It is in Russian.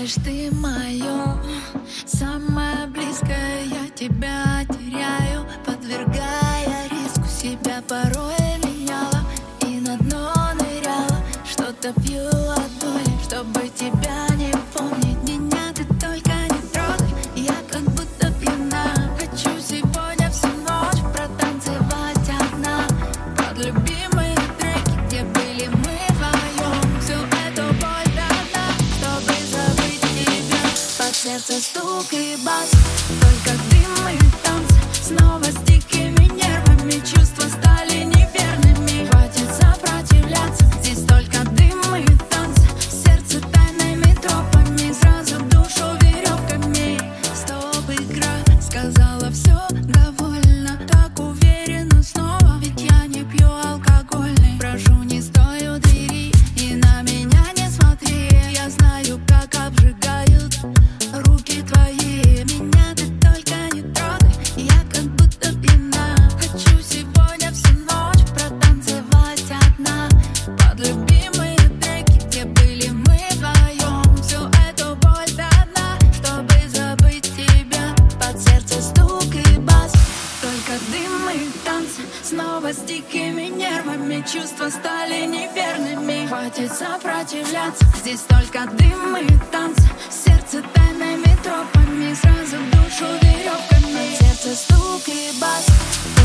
знаешь, ты мое Самое близкое я тебя теряю Подвергая риску. Себя порой меняла И на дно ныряла. Что-то пью. haces tú que снова с дикими нервами Чувства стали неверными. Хватит сопротивляться. Здесь только дым и танцы Сердце тайными тропами. Сразу в душу веревками. Сердце стук и бас.